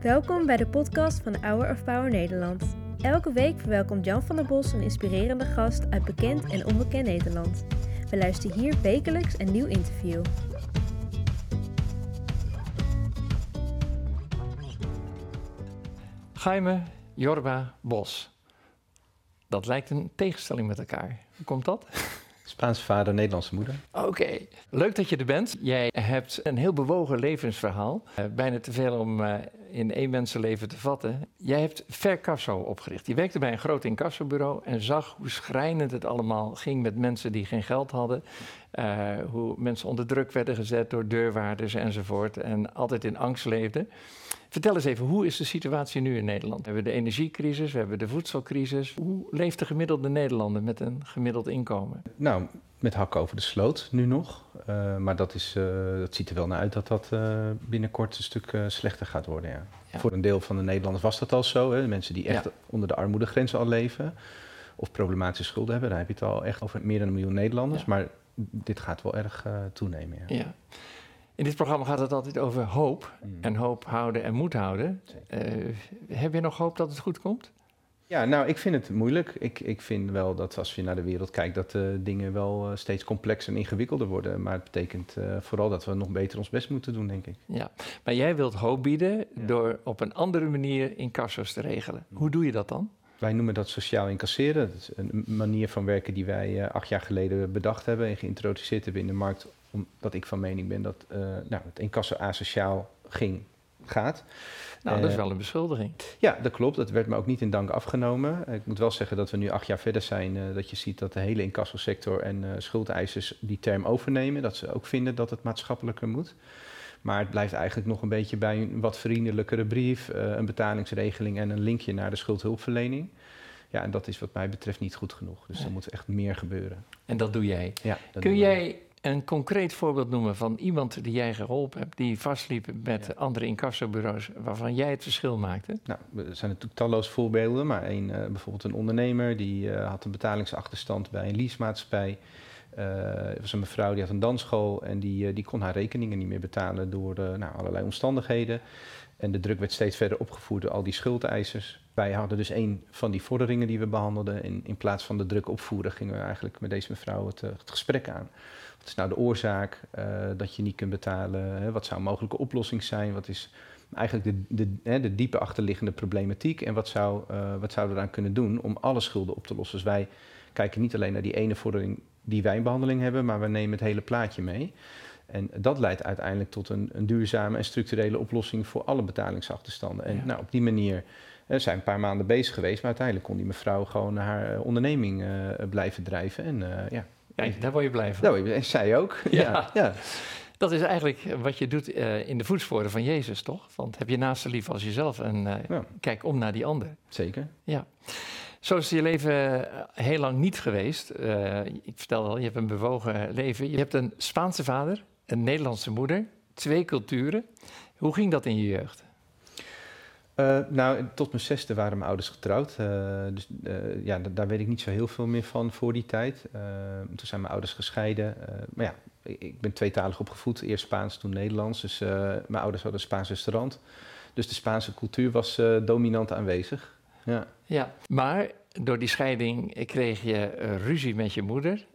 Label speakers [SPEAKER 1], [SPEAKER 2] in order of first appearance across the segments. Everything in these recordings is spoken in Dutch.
[SPEAKER 1] Welkom bij de podcast van Hour of Power Nederland. Elke week verwelkomt Jan van der Bos een inspirerende gast uit bekend en onbekend Nederland. We luisteren hier wekelijks een nieuw interview.
[SPEAKER 2] Jaime Jorba Bos. Dat lijkt een tegenstelling met elkaar. Hoe komt dat?
[SPEAKER 3] Spaanse vader, Nederlandse moeder.
[SPEAKER 2] Oké, leuk dat je er bent. Jij hebt een heel bewogen levensverhaal. Uh, bijna te veel om uh, in één mensenleven te vatten. Jij hebt Vercasso opgericht. Je werkte bij een groot incassobureau en zag hoe schrijnend het allemaal ging met mensen die geen geld hadden. Uh, hoe mensen onder druk werden gezet door deurwaarders enzovoort en altijd in angst leefden. Vertel eens even, hoe is de situatie nu in Nederland? We hebben de energiecrisis, we hebben de voedselcrisis. Hoe leeft de gemiddelde Nederlander met een gemiddeld inkomen?
[SPEAKER 3] Nou, met hakken over de sloot nu nog. Uh, maar dat, is, uh, dat ziet er wel naar uit dat dat uh, binnenkort een stuk slechter gaat worden. Ja. Ja. Voor een deel van de Nederlanders was dat al zo. Hè? Mensen die echt ja. onder de armoedegrens al leven. Of problematische schulden hebben. Daar heb je het al echt over meer dan een miljoen Nederlanders. Maar dit gaat wel erg toenemen.
[SPEAKER 2] ja. In dit programma gaat het altijd over hoop. Mm. En hoop houden en moed houden. Uh, heb je nog hoop dat het goed komt?
[SPEAKER 3] Ja, nou, ik vind het moeilijk. Ik, ik vind wel dat als je naar de wereld kijkt, dat uh, dingen wel uh, steeds complexer en ingewikkelder worden. Maar het betekent uh, vooral dat we nog beter ons best moeten doen, denk ik.
[SPEAKER 2] Ja, maar jij wilt hoop bieden ja. door op een andere manier incassos te regelen. Hoe doe je dat dan?
[SPEAKER 3] Wij noemen dat sociaal incasseren. Dat is een manier van werken die wij acht jaar geleden bedacht hebben en geïntroduceerd hebben in de markt omdat ik van mening ben dat uh, nou, het incasso asociaal ging, gaat.
[SPEAKER 2] Nou, dat is wel een beschuldiging.
[SPEAKER 3] Ja, dat klopt. Dat werd me ook niet in dank afgenomen. Ik moet wel zeggen dat we nu acht jaar verder zijn, uh, dat je ziet dat de hele incassosector en schuldeisers die term overnemen. Dat ze ook vinden dat het maatschappelijker moet. Maar het blijft eigenlijk nog een beetje bij een wat vriendelijkere brief, een betalingsregeling en een linkje naar de schuldhulpverlening. Ja, en dat is wat mij betreft niet goed genoeg. Dus er moet echt meer gebeuren.
[SPEAKER 2] En dat doe jij.
[SPEAKER 3] Ja,
[SPEAKER 2] Kun jij een concreet voorbeeld noemen van iemand die jij geholpen hebt, die vastliep met ja. andere incassobureaus, waarvan jij het verschil maakte?
[SPEAKER 3] Nou, er zijn natuurlijk talloze voorbeelden, maar een, uh, bijvoorbeeld een ondernemer die uh, had een betalingsachterstand bij een leasemaatschappij. Er was een mevrouw die had een dansschool en die, die kon haar rekeningen niet meer betalen door nou, allerlei omstandigheden. En de druk werd steeds verder opgevoerd door al die schuldeisers. Wij hadden dus een van die vorderingen die we behandelden. En in plaats van de druk opvoeren gingen we eigenlijk met deze mevrouw het, het gesprek aan. Wat is nou de oorzaak dat je niet kunt betalen? Wat zou een mogelijke oplossing zijn? Wat is eigenlijk de, de, de diepe achterliggende problematiek? En wat, zou, wat zouden we eraan kunnen doen om alle schulden op te lossen? Dus wij kijken niet alleen naar die ene vordering die wij in behandeling hebben, maar we nemen het hele plaatje mee. En dat leidt uiteindelijk tot een, een duurzame en structurele oplossing voor alle betalingsachterstanden. En ja. nou, op die manier we zijn een paar maanden bezig geweest, maar uiteindelijk kon die mevrouw gewoon haar onderneming uh, blijven drijven. En uh, ja,
[SPEAKER 2] ja, daar word je blij van.
[SPEAKER 3] Nou, en zij ook. Ja. ja. ja.
[SPEAKER 2] Dat is eigenlijk wat je doet uh, in de voetsporen van Jezus, toch? Want heb je naast lief als jezelf en ja. kijk om naar die ander.
[SPEAKER 3] Zeker.
[SPEAKER 2] Ja. Zo is je leven heel lang niet geweest. Uh, ik vertelde al, je hebt een bewogen leven. Je hebt een Spaanse vader, een Nederlandse moeder, twee culturen. Hoe ging dat in je jeugd?
[SPEAKER 3] Uh, nou, tot mijn zesde waren mijn ouders getrouwd. Dus ja, daar weet ik niet zo heel veel meer van voor die tijd. toen zijn mijn ouders gescheiden. maar ja, ik ben tweetalig opgevoed. Eerst Spaans, toen Nederlands. Dus mijn ouders hadden een Spaans restaurant. Dus de Spaanse cultuur was dominant aanwezig. Ja.
[SPEAKER 2] ja, maar door die scheiding kreeg je ruzie met je moeder.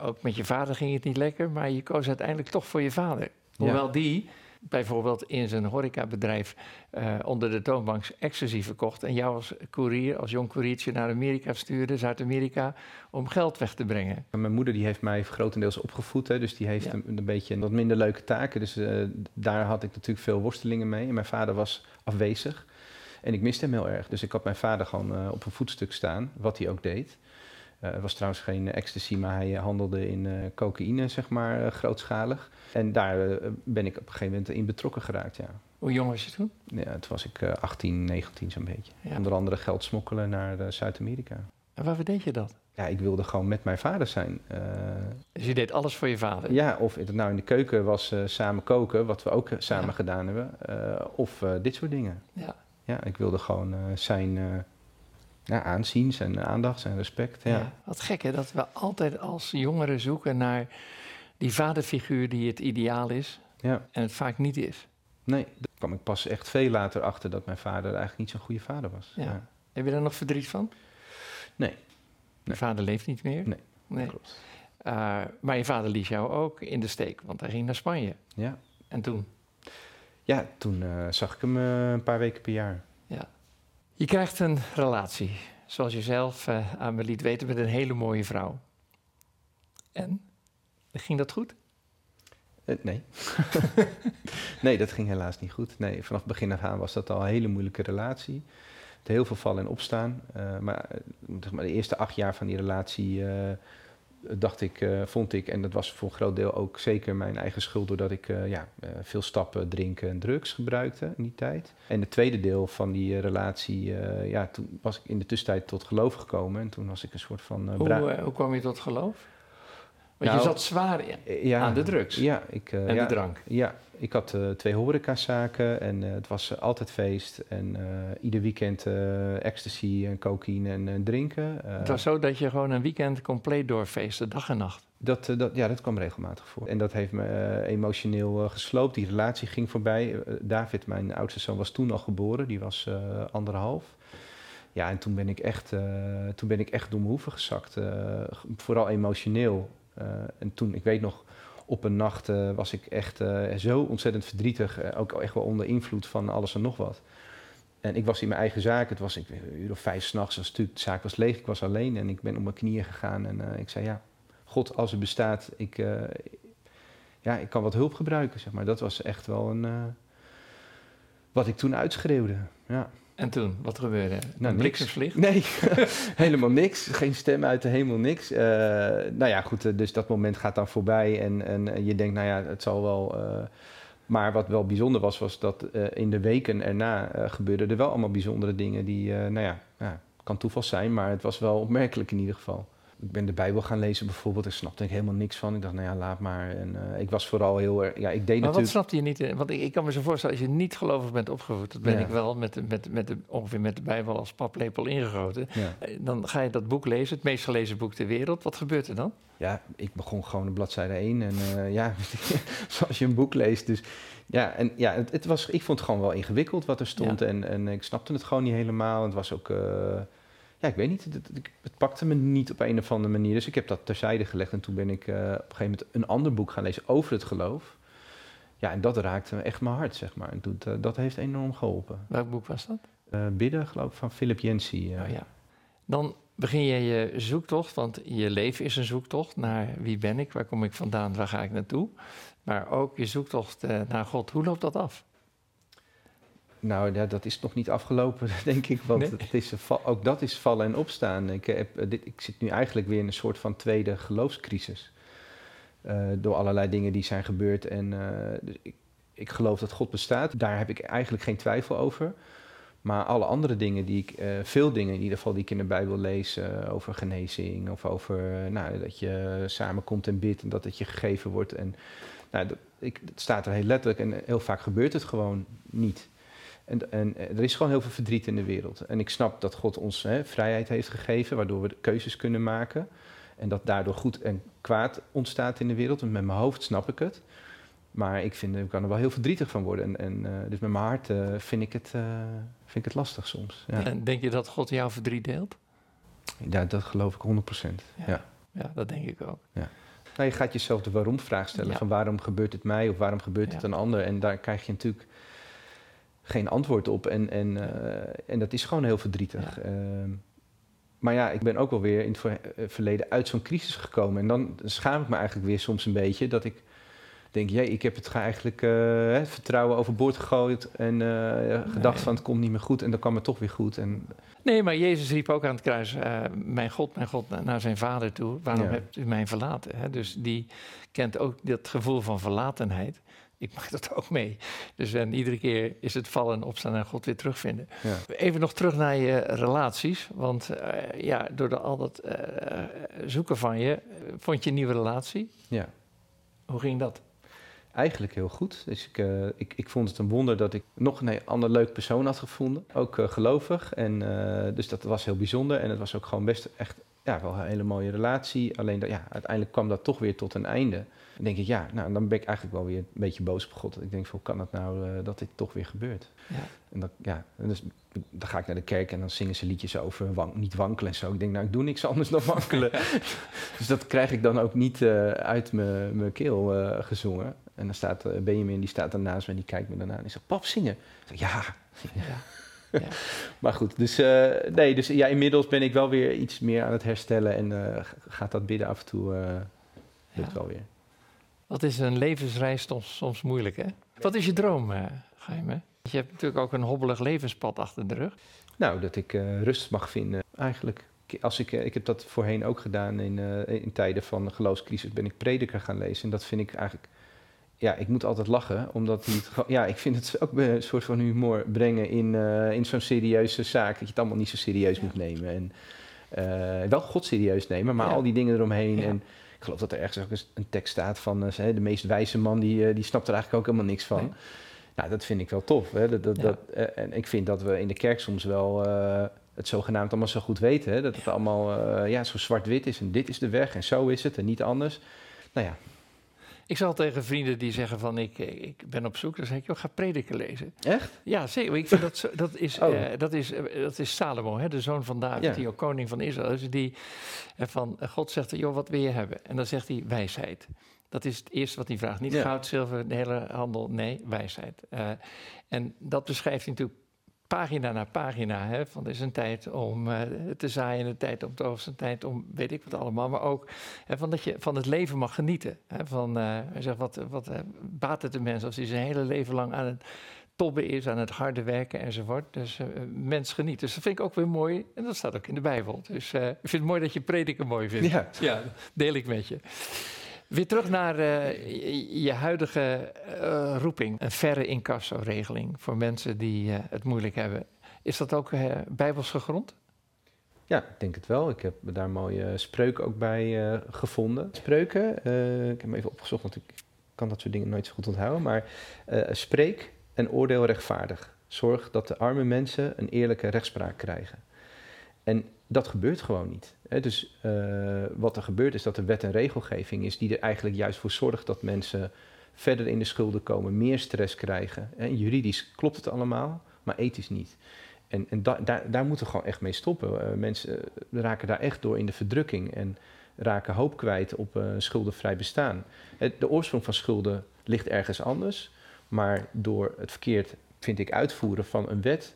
[SPEAKER 2] ook met je vader ging het niet lekker. Maar je koos uiteindelijk toch voor je vader. Hoewel ja. die bijvoorbeeld in zijn horecabedrijf uh, onder de toonbank ecstasy verkocht en jou als koerier, als jong koeriertje naar Amerika stuurde, Zuid-Amerika, om geld weg te brengen.
[SPEAKER 3] Mijn moeder die heeft mij grotendeels opgevoed, hè, dus die heeft ja. een, een, beetje wat minder leuke taken. Dus uh, daar had ik natuurlijk veel worstelingen mee. En mijn vader was afwezig en ik miste hem heel erg. Dus ik had mijn vader gewoon uh, op een voetstuk staan, wat hij ook deed. Het uh, was trouwens geen ecstasy, maar hij handelde in cocaïne, zeg maar, grootschalig. En daar ben ik op een gegeven moment in betrokken geraakt, ja.
[SPEAKER 2] Hoe jong was je toen?
[SPEAKER 3] Ja, toen was ik 18, 19 zo'n beetje. Ja. Onder andere geld smokkelen naar Zuid-Amerika.
[SPEAKER 2] En waarvoor deed je dat?
[SPEAKER 3] Ja, ik wilde gewoon met mijn vader zijn.
[SPEAKER 2] dus je deed alles voor je vader?
[SPEAKER 3] Ja, of het nou in de keuken was samen koken, wat we ook samen ja. gedaan hebben. of dit soort dingen.
[SPEAKER 2] Ja.
[SPEAKER 3] Ja, ik wilde gewoon zijn ja, aanzien, zijn aandacht, zijn respect. Ja. ja.
[SPEAKER 2] wat gek hè, dat we altijd als jongeren zoeken naar die vaderfiguur die het ideaal is
[SPEAKER 3] ja.
[SPEAKER 2] en het vaak niet is.
[SPEAKER 3] Nee, daar kwam ik pas echt veel later achter dat mijn vader eigenlijk niet zo'n goede vader was.
[SPEAKER 2] Ja. Heb je daar nog verdriet van?
[SPEAKER 3] Nee.
[SPEAKER 2] Je
[SPEAKER 3] Nee.
[SPEAKER 2] vader leeft niet meer?
[SPEAKER 3] Nee.
[SPEAKER 2] nee.
[SPEAKER 3] Klopt.
[SPEAKER 2] Uh, maar je vader liet jou ook in de steek, want hij ging naar Spanje.
[SPEAKER 3] Ja,
[SPEAKER 2] En toen?
[SPEAKER 3] Ja toen uh, zag ik hem uh, een paar weken per jaar.
[SPEAKER 2] Ja. Je krijgt een relatie, zoals je zelf uh, aan me liet weten, met een hele mooie vrouw. En? Ging dat goed?
[SPEAKER 3] Nee. nee, dat ging helaas niet goed. Nee, vanaf het begin af aan was dat al een hele moeilijke relatie. Met heel veel vallen en opstaan. Maar, zeg maar de eerste acht jaar van die relatie dacht ik, uh, vond ik, en dat was voor een groot deel ook zeker mijn eigen schuld, doordat ik ja, veel stappen, drinken en drugs gebruikte in die tijd. En het tweede deel van die relatie, ja, toen was ik in de tussentijd tot geloof gekomen. En toen was ik een soort van.
[SPEAKER 2] hoe, hoe kwam je tot geloof? Want nou, je zat zwaar
[SPEAKER 3] ja,
[SPEAKER 2] aan de drugs
[SPEAKER 3] ja, ik, uh,
[SPEAKER 2] en
[SPEAKER 3] ja,
[SPEAKER 2] de drank.
[SPEAKER 3] Ja, ik had uh, twee horecazaken en uh, het was altijd feest. En ieder weekend ecstasy en cocaïne en drinken.
[SPEAKER 2] het was zo dat je gewoon een weekend compleet doorfeestte, dag en nacht.
[SPEAKER 3] Dat, dat, ja, dat kwam regelmatig voor. En dat heeft me emotioneel gesloopt. Die relatie ging voorbij. David, mijn oudste zoon, was toen al geboren. Die was anderhalf. Ja, en toen ben ik echt, toen ben ik echt door mijn hoeven gezakt. vooral emotioneel. Uh, en toen, ik weet nog, op een nacht uh, was ik echt uh, zo ontzettend verdrietig. ook echt wel onder invloed van alles en nog wat. En ik was in mijn eigen zaak. Het was ik, een uur of vijf s'nachts. De zaak was leeg. Ik was alleen. En ik ben op mijn knieën gegaan. En ik zei, ja, God, als er bestaat, ik, ja, ik kan wat hulp gebruiken. Zeg maar. Dat was echt wel een... wat ik toen uitschreeuwde. Ja.
[SPEAKER 2] En toen, wat gebeurde? Nou, een bliksemvlieg?
[SPEAKER 3] Nee, helemaal niks. Geen stem uit de hemel, niks. Uh, nou ja, goed, dus dat moment gaat dan voorbij en, en je denkt, nou ja, het zal wel... Uh, maar wat wel bijzonder was, was dat uh, in de weken erna gebeurden er wel allemaal bijzondere dingen die, nou ja, ja, kan toeval zijn, maar het was wel opmerkelijk in ieder geval. Ik ben de Bijbel gaan lezen bijvoorbeeld. Ik snapte er helemaal niks van. Ik dacht, nou ja, laat maar. En uh, ik was vooral heel erg... Ja, ik deed
[SPEAKER 2] maar
[SPEAKER 3] natuurlijk...
[SPEAKER 2] wat snapte je niet? Want ik, ik, kan me zo voorstellen, als je niet gelovig bent opgevoed... dat ben
[SPEAKER 3] Ja.
[SPEAKER 2] ik wel, met, met, met de, ongeveer met de Bijbel als paplepel ingegoten...
[SPEAKER 3] Ja.
[SPEAKER 2] Eh, dan ga je dat boek lezen, het meest gelezen boek ter wereld. Wat gebeurt er dan?
[SPEAKER 3] ja, ik begon gewoon de bladzijde 1. En uh, ja, zoals je een boek leest. Dus ja, en ja, het, het, was, ik vond het gewoon wel ingewikkeld wat er stond.
[SPEAKER 2] Ja.
[SPEAKER 3] En, en ik snapte het gewoon niet helemaal. Het was ook... Uh, ja, ik weet niet. Het, het, pakte me niet op een of andere manier. Dus ik heb dat terzijde gelegd. En toen ben ik uh, op een gegeven moment een ander boek gaan lezen over het geloof. Ja, en dat raakte me echt mijn hart, zeg maar. En toen, uh, dat heeft enorm geholpen.
[SPEAKER 2] Welk boek was dat?
[SPEAKER 3] Uh, Bidden, geloof ik, van Philip Yancey.
[SPEAKER 2] Oh, ja. Dan begin je je zoektocht, want je leven is een zoektocht naar wie ben ik, waar kom ik vandaan, waar ga ik naartoe. Maar ook je zoektocht naar God. Hoe loopt dat af?
[SPEAKER 3] Nou, ja, dat is nog niet afgelopen, denk ik. Want
[SPEAKER 2] Nee?
[SPEAKER 3] het is, ook dat is vallen en opstaan. Ik, heb, eh, dit, ik zit nu eigenlijk weer in een soort van tweede geloofscrisis. Uh, door allerlei dingen die zijn gebeurd. En uh, dus ik, ik geloof dat God bestaat. Daar heb ik eigenlijk geen twijfel over. Maar alle andere dingen die ik, uh, veel dingen in ieder geval die ik in de Bijbel lees, over genezing of over nou, dat je samenkomt en bidt en dat het je gegeven wordt. En nou, dat, ik, dat staat er heel letterlijk en heel vaak gebeurt het gewoon niet. En, en er is gewoon heel veel verdriet in de wereld. En ik snap dat God ons hè, vrijheid heeft gegeven, waardoor we keuzes kunnen maken. En dat daardoor goed en kwaad ontstaat in de wereld. En met mijn hoofd snap ik het. Maar ik, vind, ik kan er wel heel verdrietig van worden. En, en uh, dus met mijn hart uh, vind, ik het, uh, vind ik het lastig soms. Ja.
[SPEAKER 2] En denk je dat God jouw verdriet deelt?
[SPEAKER 3] Ja, dat geloof ik 100
[SPEAKER 2] Ja.
[SPEAKER 3] Ja.
[SPEAKER 2] ja, dat denk ik ook.
[SPEAKER 3] Ja. Nou, je gaat jezelf de waarom-vraag stellen. Van waarom gebeurt het mij of waarom gebeurt het een ander? En daar krijg je natuurlijk geen antwoord op. En, en, eh, en dat is gewoon heel verdrietig. Ehm, maar ja, ik ben ook wel weer in het ver- eh, verleden uit zo'n crisis gekomen. En dan schaam ik me eigenlijk weer soms een beetje dat ik denk, jee, ik heb het ge- eigenlijk hè, vertrouwen overboord gegooid en gedacht van het komt niet meer goed en dan kwam het toch weer goed. En
[SPEAKER 2] Nee, maar Jezus riep ook aan het kruis: Mijn God, mijn God, na- naar zijn vader toe. Waarom
[SPEAKER 3] Ja.
[SPEAKER 2] hebt u mij verlaten? Hè? Dus die kent ook dat gevoel van verlatenheid. Ik maak dat ook mee. Dus en iedere keer is het vallen en opstaan en God weer terugvinden.
[SPEAKER 3] ja.
[SPEAKER 2] Even nog terug naar je relaties. Want eh, ja, door de, al dat eh, zoeken van je, eh, vond je een nieuwe relatie.
[SPEAKER 3] ja.
[SPEAKER 2] Hoe ging dat?
[SPEAKER 3] Eigenlijk heel goed. Dus ik, eh, ik, ik vond het een wonder dat ik nog een ander leuk persoon had gevonden. Ook eh, gelovig. En, eh, dus dat was heel bijzonder. En het was ook gewoon best echt ja, wel een hele mooie relatie. Alleen dat, ja, uiteindelijk kwam dat toch weer tot een einde. Dan denk ik, ja, nou, dan ben ik eigenlijk wel weer een beetje boos op God. Ik denk, van, hoe kan het nou uh, dat dit toch weer gebeurt?
[SPEAKER 2] Ja.
[SPEAKER 3] En dat, ja, dus, dan ga ik naar de kerk en dan zingen ze liedjes over wank, niet wankelen en zo. Ik denk, nou, ik doe niks anders dan wankelen. dus dat krijg ik dan ook niet uh, uit mijn keel uh, gezongen. En dan staat Benjamin, die staat naast me en die kijkt me daarna en zegt, pap, zingen? Ik zeg, ja. ja. Ja. maar goed, dus, uh, nee, dus ja, inmiddels ben ik wel weer iets meer aan het herstellen en uh, gaat dat bidden af en toe uh, lukt ja. wel weer.
[SPEAKER 2] Wat is een levensreis soms, soms moeilijk, hè? Wat is je droom, Geheim, Je hebt natuurlijk ook een hobbelig levenspad achter de rug.
[SPEAKER 3] Nou, dat ik rust mag vinden, eigenlijk. Als ik, ik heb dat voorheen ook gedaan in, in tijden van geloofscrisis, ben ik prediker gaan lezen. En dat vind ik eigenlijk ja, ik moet altijd lachen, omdat hij het, ja, ik vind het ook een soort van humor brengen in, uh, in zo'n serieuze zaak, dat je het allemaal niet zo serieus ja. moet nemen. En uh, wel God serieus nemen, maar ja. al die dingen eromheen. En ik geloof dat er ergens ook een tekst staat van uh, de meest wijze man, die, die snapt er eigenlijk ook helemaal niks van. Nee. Nou, dat vind ik wel tof. Hè? Dat, dat, dat, en ik vind dat we in de kerk soms wel het zogenaamd allemaal zo goed weten. Hè? Dat het allemaal ja, zo zwart-wit is en dit is de weg en zo is het en niet anders. Nou ja,
[SPEAKER 2] ik zal tegen vrienden die zeggen van ik, ik ben op zoek, dan zeg ik, joh, ga prediken lezen.
[SPEAKER 3] Echt?
[SPEAKER 2] Ja, zeker. Ik vind dat, zo, dat, is, oh. uh, dat, is, uh, dat is Salomo, hè, de zoon van David, ja. die ook koning van Israël is. Die uh, van God zegt, joh, wat wil je hebben? En dan zegt hij wijsheid. Dat is het eerste wat hij vraagt. Niet ja. goud, zilver, de hele handel. Nee, wijsheid. en dat beschrijft hij natuurlijk pagina na pagina. Hè, van er is een tijd om uh, te zaaien, een tijd om te oogsten, een tijd om weet ik wat allemaal. Maar ook hè, van dat je van het leven mag genieten. Hè, van, uh, hij zegt, wat, wat uh, baat het de mens als hij zijn hele leven lang aan het tobben is, aan het harde werken enzovoort. Dus mens geniet. Dus dat vind ik ook weer mooi. En dat staat ook in de Bijbel. Dus ik vind het mooi dat je prediken mooi vindt.
[SPEAKER 3] Ja,
[SPEAKER 2] ja deel ik met je. Weer terug naar uh, je huidige uh, roeping. Een verre incasso-regeling voor mensen die uh, het moeilijk hebben. Is dat ook bijbels gegrond?
[SPEAKER 3] Ja, ik denk het wel. Ik heb daar mooie spreuken ook bij gevonden. Spreuken, ik heb hem even opgezocht, want ik kan dat soort dingen nooit zo goed onthouden. Maar spreek en oordeel rechtvaardig. Zorg dat de arme mensen een eerlijke rechtspraak krijgen. En dat gebeurt gewoon niet. Hè? Dus uh, wat er gebeurt is dat er wet en regelgeving is die er eigenlijk juist voor zorgt dat mensen verder in de schulden komen, meer stress krijgen. Hè? Juridisch klopt het allemaal, maar ethisch niet. En, en da daar, daar moeten we gewoon echt mee stoppen. Uh, mensen uh, raken daar echt door in de verdrukking en raken hoop kwijt op schuldenvrij bestaan. de oorsprong van schulden ligt ergens anders, maar door het verkeerd, vind ik, uitvoeren van een wet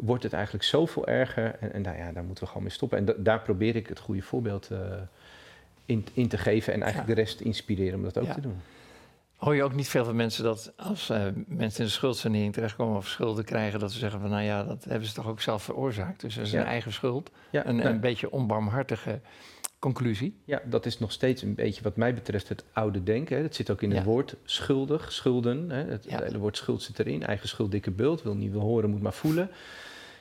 [SPEAKER 3] wordt het eigenlijk zoveel erger. En, en daar, ja, daar moeten we gewoon mee stoppen. En da, daar probeer ik het goede voorbeeld uh, in, in, te geven en eigenlijk ja. de rest te inspireren om dat ook ja. te doen.
[SPEAKER 2] Hoor je ook niet veel van mensen dat als uh, mensen in de schuldsanering terechtkomen of schulden krijgen, dat ze zeggen van nou ja, dat hebben ze toch ook zelf veroorzaakt. Dus dat is ja. een eigen schuld. Een, een beetje onbarmhartige conclusie.
[SPEAKER 3] Ja, dat is nog steeds een beetje wat mij betreft het oude denken. Hè. Dat zit ook in het woord schuldig, schulden. Hè. Het, hele woord schuld zit erin. Eigen schuld, dikke bult. Wil niet wil horen, moet maar voelen.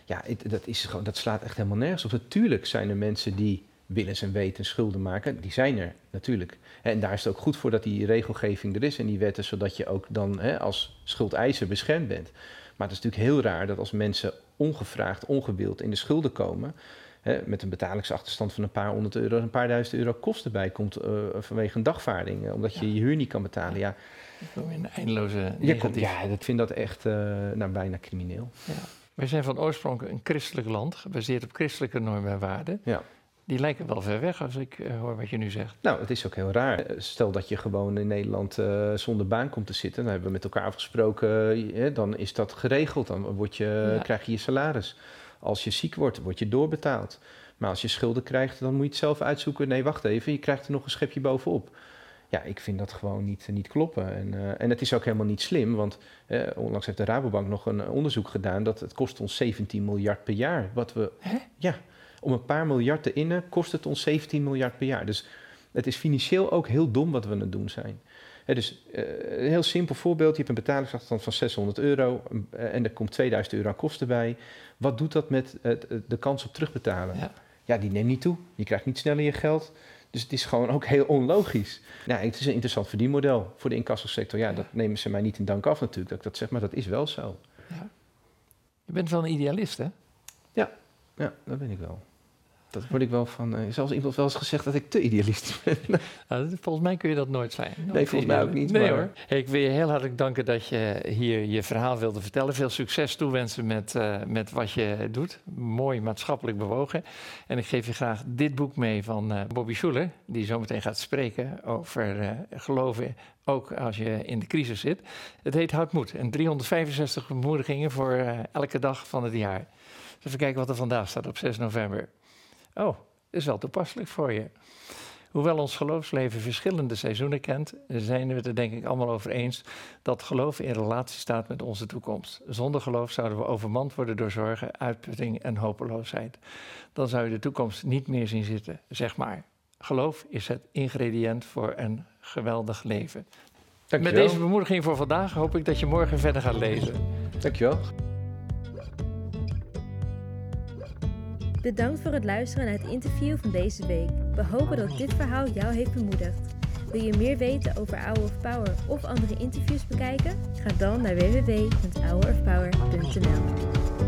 [SPEAKER 3] Ja, het, dat, is gewoon, dat slaat echt helemaal nergens op. Natuurlijk zijn er mensen die willens en weten schulden maken. Die zijn er natuurlijk. En daar is het ook goed voor dat die regelgeving er is en die wetten, zodat je ook dan hè, als schuldeiser beschermd bent. Maar het is natuurlijk heel raar dat als mensen ongevraagd, ongewild in de schulden komen, hè, met een betalingsachterstand van een paar honderd euro, een paar duizend euro kosten bij komt uh, vanwege een dagvaarding, uh, omdat je ja. je huur niet kan betalen. Ja,
[SPEAKER 2] een eindeloze
[SPEAKER 3] negatief. Ja, ik vind dat echt uh, nou, bijna crimineel. Ja.
[SPEAKER 2] Wij zijn van oorsprong een christelijk land, gebaseerd op christelijke normen en waarden.
[SPEAKER 3] Ja.
[SPEAKER 2] Die lijken wel ver weg als ik uh, hoor wat je nu zegt.
[SPEAKER 3] Nou, het is ook heel raar. Stel dat je gewoon in Nederland uh, zonder baan komt te zitten. Dan hebben we met elkaar afgesproken, uh, dan is dat geregeld. Dan word je, ja. krijg je je salaris. Als je ziek wordt, word je doorbetaald. Maar als je schulden krijgt, dan moet je het zelf uitzoeken. Nee, wacht even, je krijgt er nog een schepje bovenop. Ja, ik vind dat gewoon niet, niet kloppen. En, uh, en het is ook helemaal niet slim, want uh, onlangs heeft de Rabobank nog een onderzoek gedaan dat het kost ons 17 miljard per jaar. Wat we,
[SPEAKER 2] Hè?
[SPEAKER 3] Ja, om een paar miljard te innen kost het ons 17 miljard per jaar. Dus het is financieel ook heel dom wat we aan het doen zijn. He, dus uh, een heel simpel voorbeeld. Je hebt een betalingsafstand van 600 euro uh, en er komt 2000 euro aan kosten bij. Wat doet dat met uh, de kans op terugbetalen?
[SPEAKER 2] Ja.
[SPEAKER 3] ja, die neemt niet toe. Je krijgt niet sneller je geld. Dus het is gewoon ook heel onlogisch. Nou, het is een interessant verdienmodel voor de incassosector. Ja, ja, dat nemen ze mij niet in dank af natuurlijk, dat ik dat zeg, maar dat is wel zo.
[SPEAKER 2] Ja. Je bent wel een idealist, hè?
[SPEAKER 3] Ja, ja dat ben ik wel. Dat word ik wel van. Uh, zelfs iemand wel eens gezegd dat ik te idealistisch ben.
[SPEAKER 2] nou, volgens mij kun je dat nooit zijn.
[SPEAKER 3] Nee, volgens mij ook niet.
[SPEAKER 2] Nee hoor. ik wil je heel hartelijk danken dat je hier je verhaal wilde vertellen. Veel succes toewensen met, uh, met wat je doet. Mooi maatschappelijk bewogen. En ik geef je graag dit boek mee van uh, Bobby Schuller, die zometeen gaat spreken over geloven, ook als je in de crisis zit. Het heet Houd Moed en 365 bemoedigingen voor elke dag van het jaar. Even kijken wat er vandaag staat op 6 november. Oh, is wel toepasselijk voor je. Hoewel ons geloofsleven verschillende seizoenen kent, zijn we het er denk ik allemaal over eens dat geloof in relatie staat met onze toekomst. Zonder geloof zouden we overmand worden door zorgen, uitputting en hopeloosheid. Dan zou je de toekomst niet meer zien zitten, zeg maar. Geloof is het ingrediënt voor een geweldig leven. Dankjewel. Met deze bemoediging voor vandaag hoop ik dat je morgen verder gaat lezen.
[SPEAKER 3] Dankjewel.
[SPEAKER 1] Bedankt voor het luisteren naar het interview van deze week. We hopen dat dit verhaal jou heeft bemoedigd. Wil je meer weten over Hour of Power of andere interviews bekijken? Ga dan naar www.hourofpower.nl